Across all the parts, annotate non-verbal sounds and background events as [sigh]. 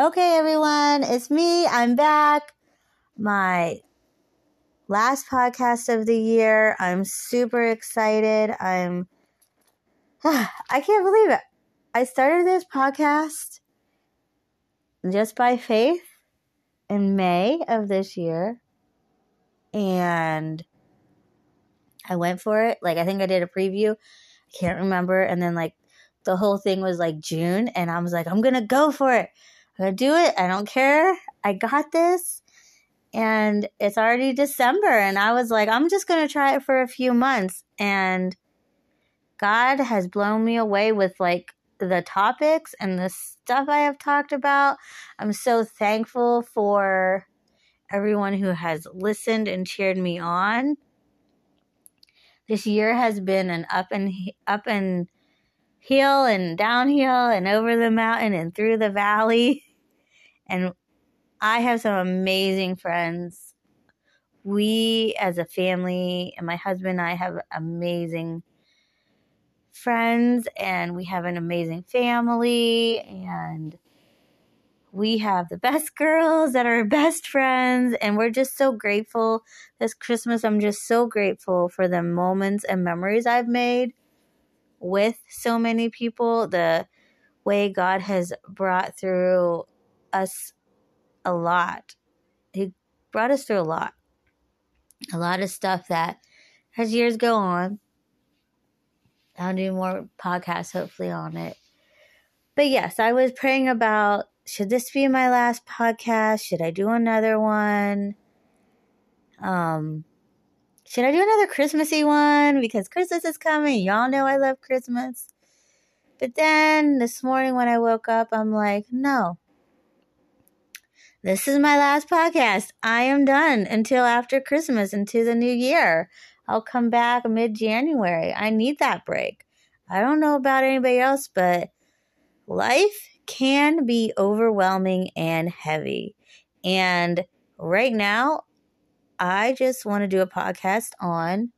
Okay, everyone, it's me. I'm back. My last podcast of the year. I'm super excited. I'm, [sighs] I can't believe it. I started this podcast just by faith in May of this year. And I went for it. Like, I think I did a preview. I can't remember. And then, like, the whole thing was like June. And I was like, I'm going to go for it. I'm going to do it. I don't care. I got this. And it's already December. And I was like, I'm just going to try it for a few months. And God has blown me away with like the topics and the stuff I have talked about. I'm so thankful for everyone who has listened and cheered me on. This year has been an up and up and hill and downhill and over the mountain and through the valley. [laughs] And I have some amazing friends. We, as a family, and my husband and I have amazing friends, and we have an amazing family, and we have the best [laughs] girls that are best friends, and we're just so grateful. This Christmas, I'm just so grateful for the moments and memories I've made with so many people. The way God has brought through us a lot. He brought us through a lot. A lot of stuff that as years go on, I'll do more podcasts hopefully on it. But yes, I was praying about should this be my last podcast? Should I do another one? Um should I do another Christmassy one? Because Christmas is coming. Y'all know I love Christmas. But then this morning when I woke up, I'm like, no, this is my last podcast. I am done until after Christmas, into the new year. I'll come back mid January. I need that break. I don't know about anybody else, but life can be overwhelming and heavy. And right now, I just want to do a podcast on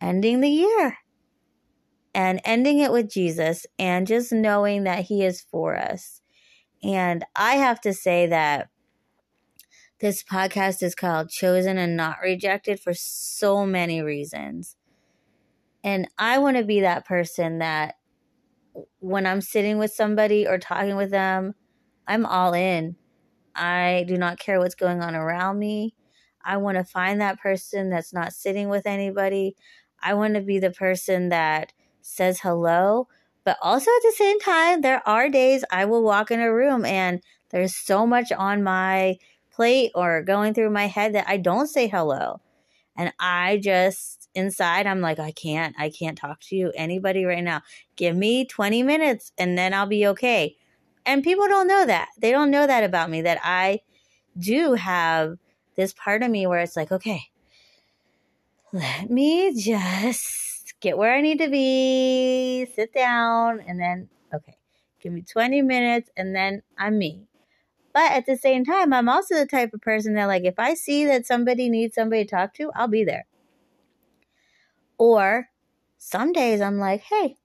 ending the year and ending it with Jesus and just knowing that He is for us. And I have to say that this podcast is called Chosen and Not Rejected for so many reasons. And I want to be that person that when I'm sitting with somebody or talking with them, I'm all in. I do not care what's going on around me. I want to find that person that's not sitting with anybody. I want to be the person that says hello, but also at the same time, there are days I will walk in a room and there's so much on my plate or going through my head that I don't say hello. And I just inside, I'm like, I can't, I can't talk to you, anybody right now. Give me 20 minutes and then I'll be okay. And people don't know that. They don't know that about me, that I do have this part of me where it's like, okay, let me just get where I need to be, sit down, and then, okay, give me 20 minutes, and then I'm me. But at the same time, I'm also the type of person that, like, if I see that somebody needs somebody to talk to, I'll be there. Or some days I'm like, hey,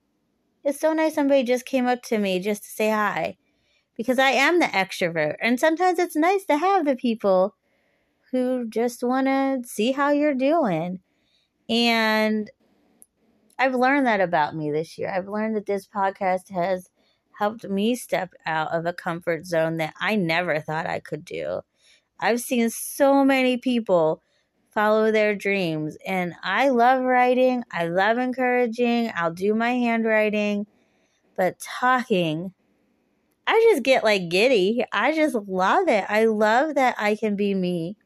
it's so nice somebody just came up to me just to say hi. Because I am the extrovert. And sometimes it's nice to have the people who just want to see how you're doing. And I've learned that about me this year. I've learned that this podcast has helped me step out of a comfort zone that I never thought I could do. I've seen so many people follow their dreams, and I love writing, I love encouraging, I'll do my handwriting, but talking, I just get like giddy. I just love it. I love that I can be me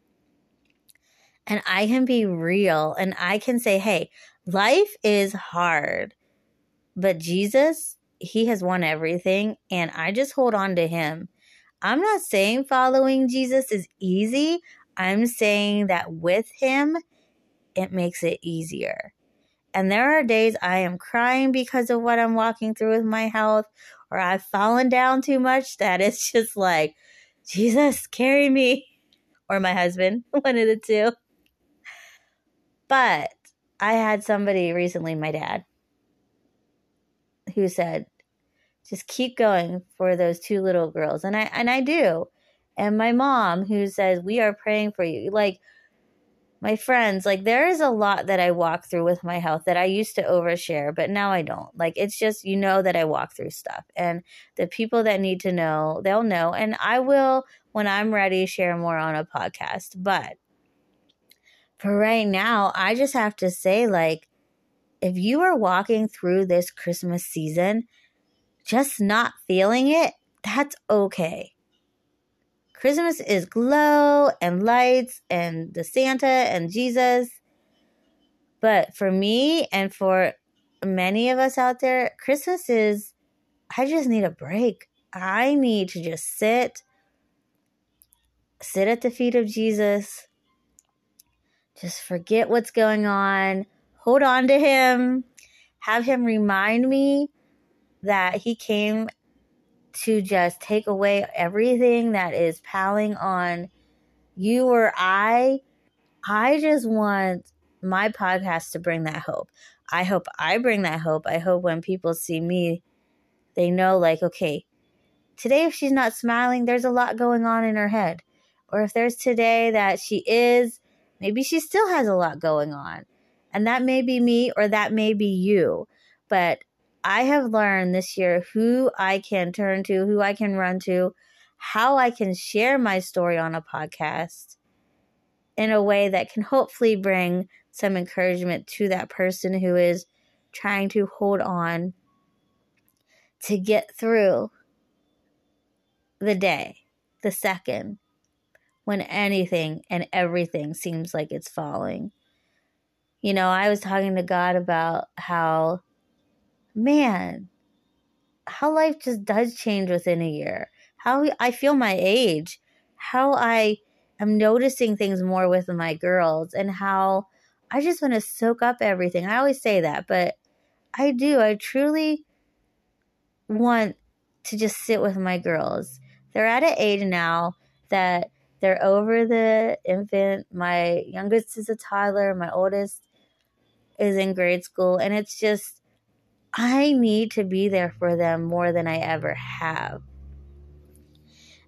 and I can be real and I can say, hey, life is hard, but Jesus, He has won everything, and I just hold on to Him. I'm not saying following Jesus is easy. I'm saying that with Him, it makes it easier. And there are days I am crying because of what I'm walking through with my health, or I've fallen down too much that it's [laughs] just like, Jesus, carry me, or my husband, [laughs] one of the two. But I had somebody recently, my dad, who said, just keep going for those two little girls. And I and I do. And my mom who says, We are praying for you. Like my friends, like there is a lot that I walk through with my health that I used to overshare, but now I don't. Like it's just you know that I walk through stuff. And the people that need to know, they'll know. And I will when I'm ready share more on a podcast. But for right now, I just have to say, like, if you are walking through this Christmas season just not feeling it, that's okay. Christmas is glow and lights and the Santa and Jesus. But for me and for many of us out there, Christmas is, I just need a break. I need to just sit, sit at the feet of Jesus, just forget what's going on, hold on to Him, have Him remind me that He came to just take away everything that is piling on you or I. I just want my podcast to bring that hope. I hope I bring that hope. I hope when people see me, they know, like, okay, today if she's not smiling, there's a lot going on in her head. Or if there's today that she is, maybe she still has a lot going on. And that may be me or that may be you. But I have learned this year who I can turn to, who I can run to, how I can share my story on a podcast in a way that can hopefully bring some encouragement to that person who is trying to hold on to get through the day, the second, when anything and everything seems like it's falling. You know, I was talking to God about how man, how life just does change within a year. How I feel my age, how I am noticing things more with my girls, and how I just want to soak up everything. I always say that, but I do. I truly want to just sit with my girls. They're at an age now that they're over the infant. My youngest is a toddler, my oldest is in grade school, and it's just I need to be there for them more than I ever have.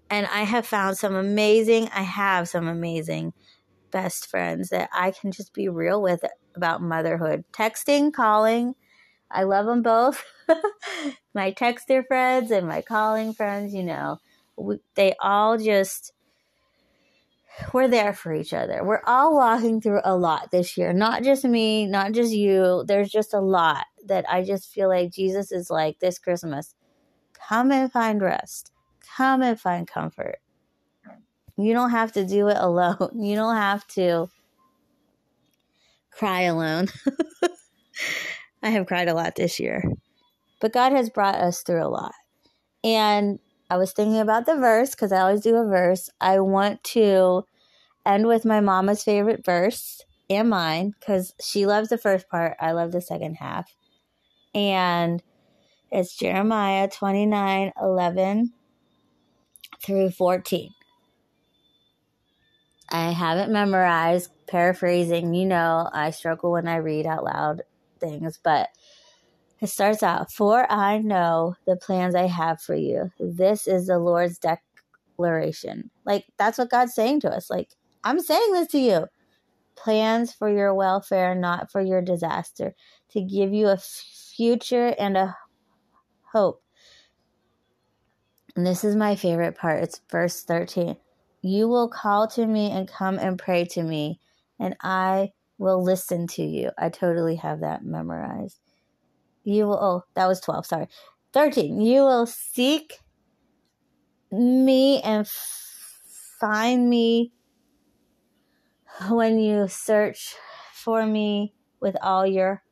And I have found some amazing, I have some amazing best friends that I can just be real with about motherhood. Texting, calling, I love them both. [laughs] my texter friends and my calling friends, you know, we, they all just we're there for each other. We're all walking through a lot this year. Not just me, not just you. There's just a lot that I just feel like Jesus is like this Christmas. Come and find rest. Come and find comfort. You don't have to do it alone. [laughs] You don't have to cry alone. [laughs] I have cried a lot this year. But God has brought us through a lot. And I was thinking about the verse because I always do a verse. I want to end with my mama's favorite verse and mine because she loves the first part. I love the second half. And it's Jeremiah 29 11 through 14. I haven't memorized, paraphrasing. You know, I struggle when I read out loud things, but it starts out, For I know the plans I have for you. This is the Lord's declaration. Like, that's what God's saying to us. Like, I'm saying this to you. Plans for your welfare, not for your disaster, to give you a future and a hope. And this is my favorite part. It's verse 13. You will call to me and come and pray to me, and I will listen to you. I totally have that memorized. You will, oh, that was 12, sorry. 13. You will seek me and find me when you search for me with all your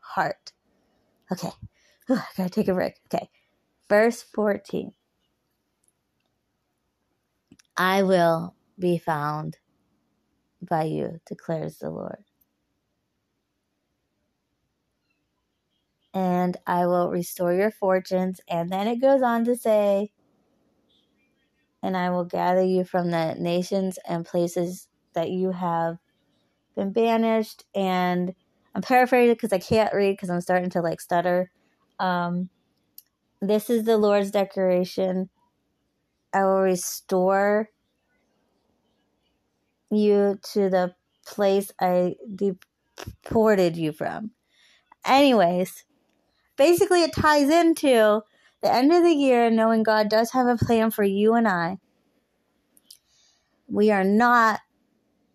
heart. Okay, I [sighs] gotta take a break. Okay, verse 14. I will be found by you, declares the Lord. And I will restore your fortunes. And then it goes on to say, and I will gather you from the nations and places that you have been banished. And I'm paraphrasing because I can't read because I'm starting to like stutter. Um, This is the Lord's declaration. I will restore you to the place I deported you from. Anyways, basically, it ties into the end of the year, and knowing God does have a plan for you and I. We are not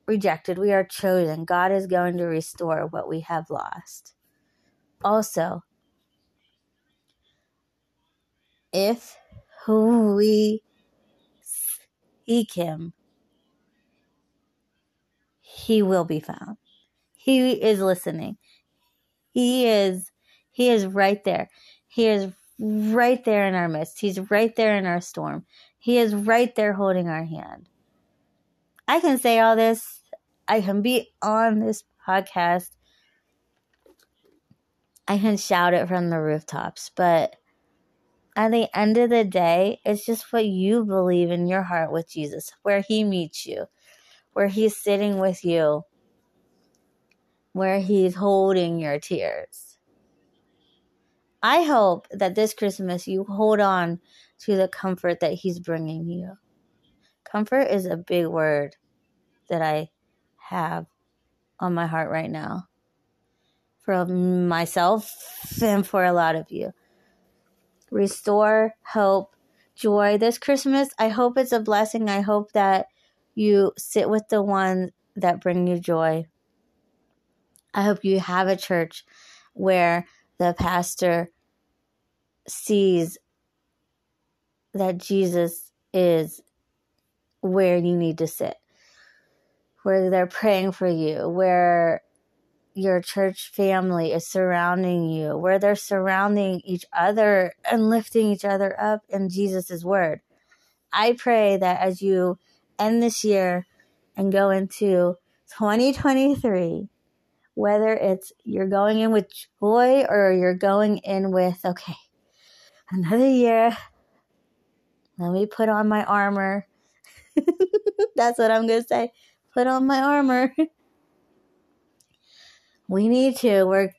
rejected, we are chosen. God is going to restore what we have lost. Also, if who we seek Him, He will be found. He is listening. He is He is right there. He is right there in our midst. He's right there in our storm. He is right there holding our hand. I can say all this. I can be on this podcast. I can shout it from the rooftops, but at the end of the day, it's just what you believe in your heart with Jesus, where He meets you, where He's sitting with you, where He's holding your tears. I hope that this Christmas you hold on to the comfort that He's bringing you. Comfort is a big word that I have on my heart right now for myself and for a lot of you restore hope, joy this Christmas. I hope it's a blessing. I hope that you sit with the ones that bring you joy. I hope you have a church where the pastor sees that Jesus is where you need to sit, where they're praying for you, where your church family is surrounding you, where they're surrounding each other and lifting each other up in Jesus' word. I pray that as you end this year and go into 2023, whether it's you're going in with joy or you're going in with, okay, another year, let me put on my armor. [laughs] That's what I'm going to say. Put on my armor. [laughs] we need to we're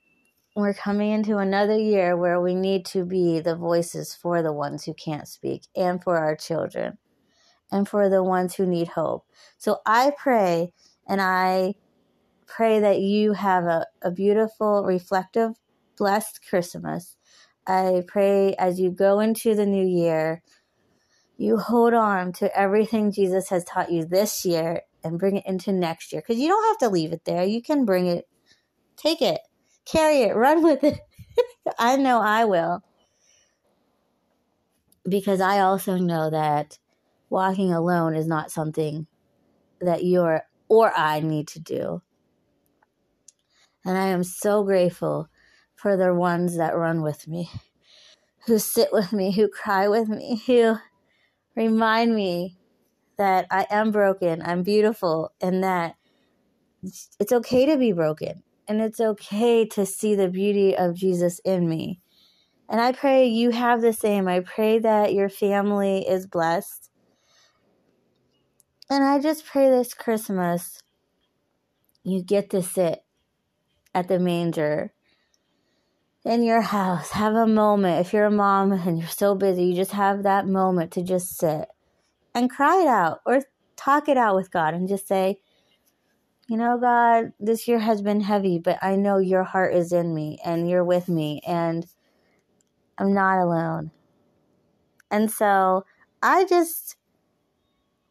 we're coming into another year where we need to be the voices for the ones who can't speak and for our children and for the ones who need hope. So I pray and I pray that you have a, a beautiful, reflective, blessed Christmas. I pray as you go into the new year, you hold on to everything Jesus has taught you this year and bring it into next year. Because you don't have to leave it there. You can bring it Take it, carry it, run with it. [laughs] I know I will. Because I also know that walking alone is not something that you're or I need to do. And I am so grateful for the ones that run with me, who sit with me, who cry with me, who remind me that I am broken, I'm beautiful, and that it's okay to be broken and it's okay to see the beauty of Jesus in me. And I pray you have the same. I pray that your family is blessed. And I just pray this Christmas you get to sit at the manger in your house. Have a moment. If you're a mom and you're so busy, you just have that moment to just sit and cry it out or talk it out with God and just say, you know, God, this year has been heavy, but I know your heart is in me and you're with me and I'm not alone. And so I just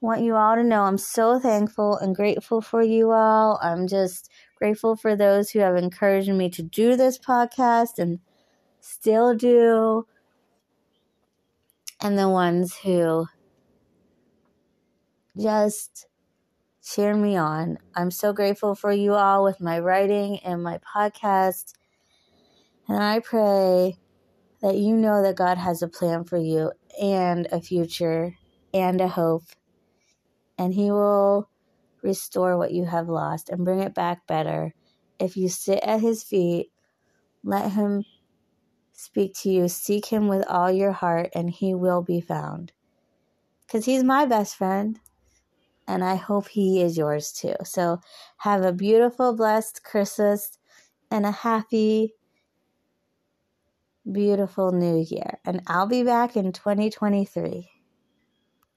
want you all to know I'm so thankful and grateful for you all. I'm just grateful for those who have encouraged me to do this podcast and still do, and the ones who just cheer me on. I'm so grateful for you all with my writing and my podcast. And I pray that you know that God has a plan for you and a future and a hope. And He will restore what you have lost and bring it back better. If you sit at His feet, let Him speak to you. Seek Him with all your heart, and He will be found. Because He's my best friend and I hope he is yours too. So have a beautiful, blessed Christmas and a happy beautiful new year. And I'll be back in 2023.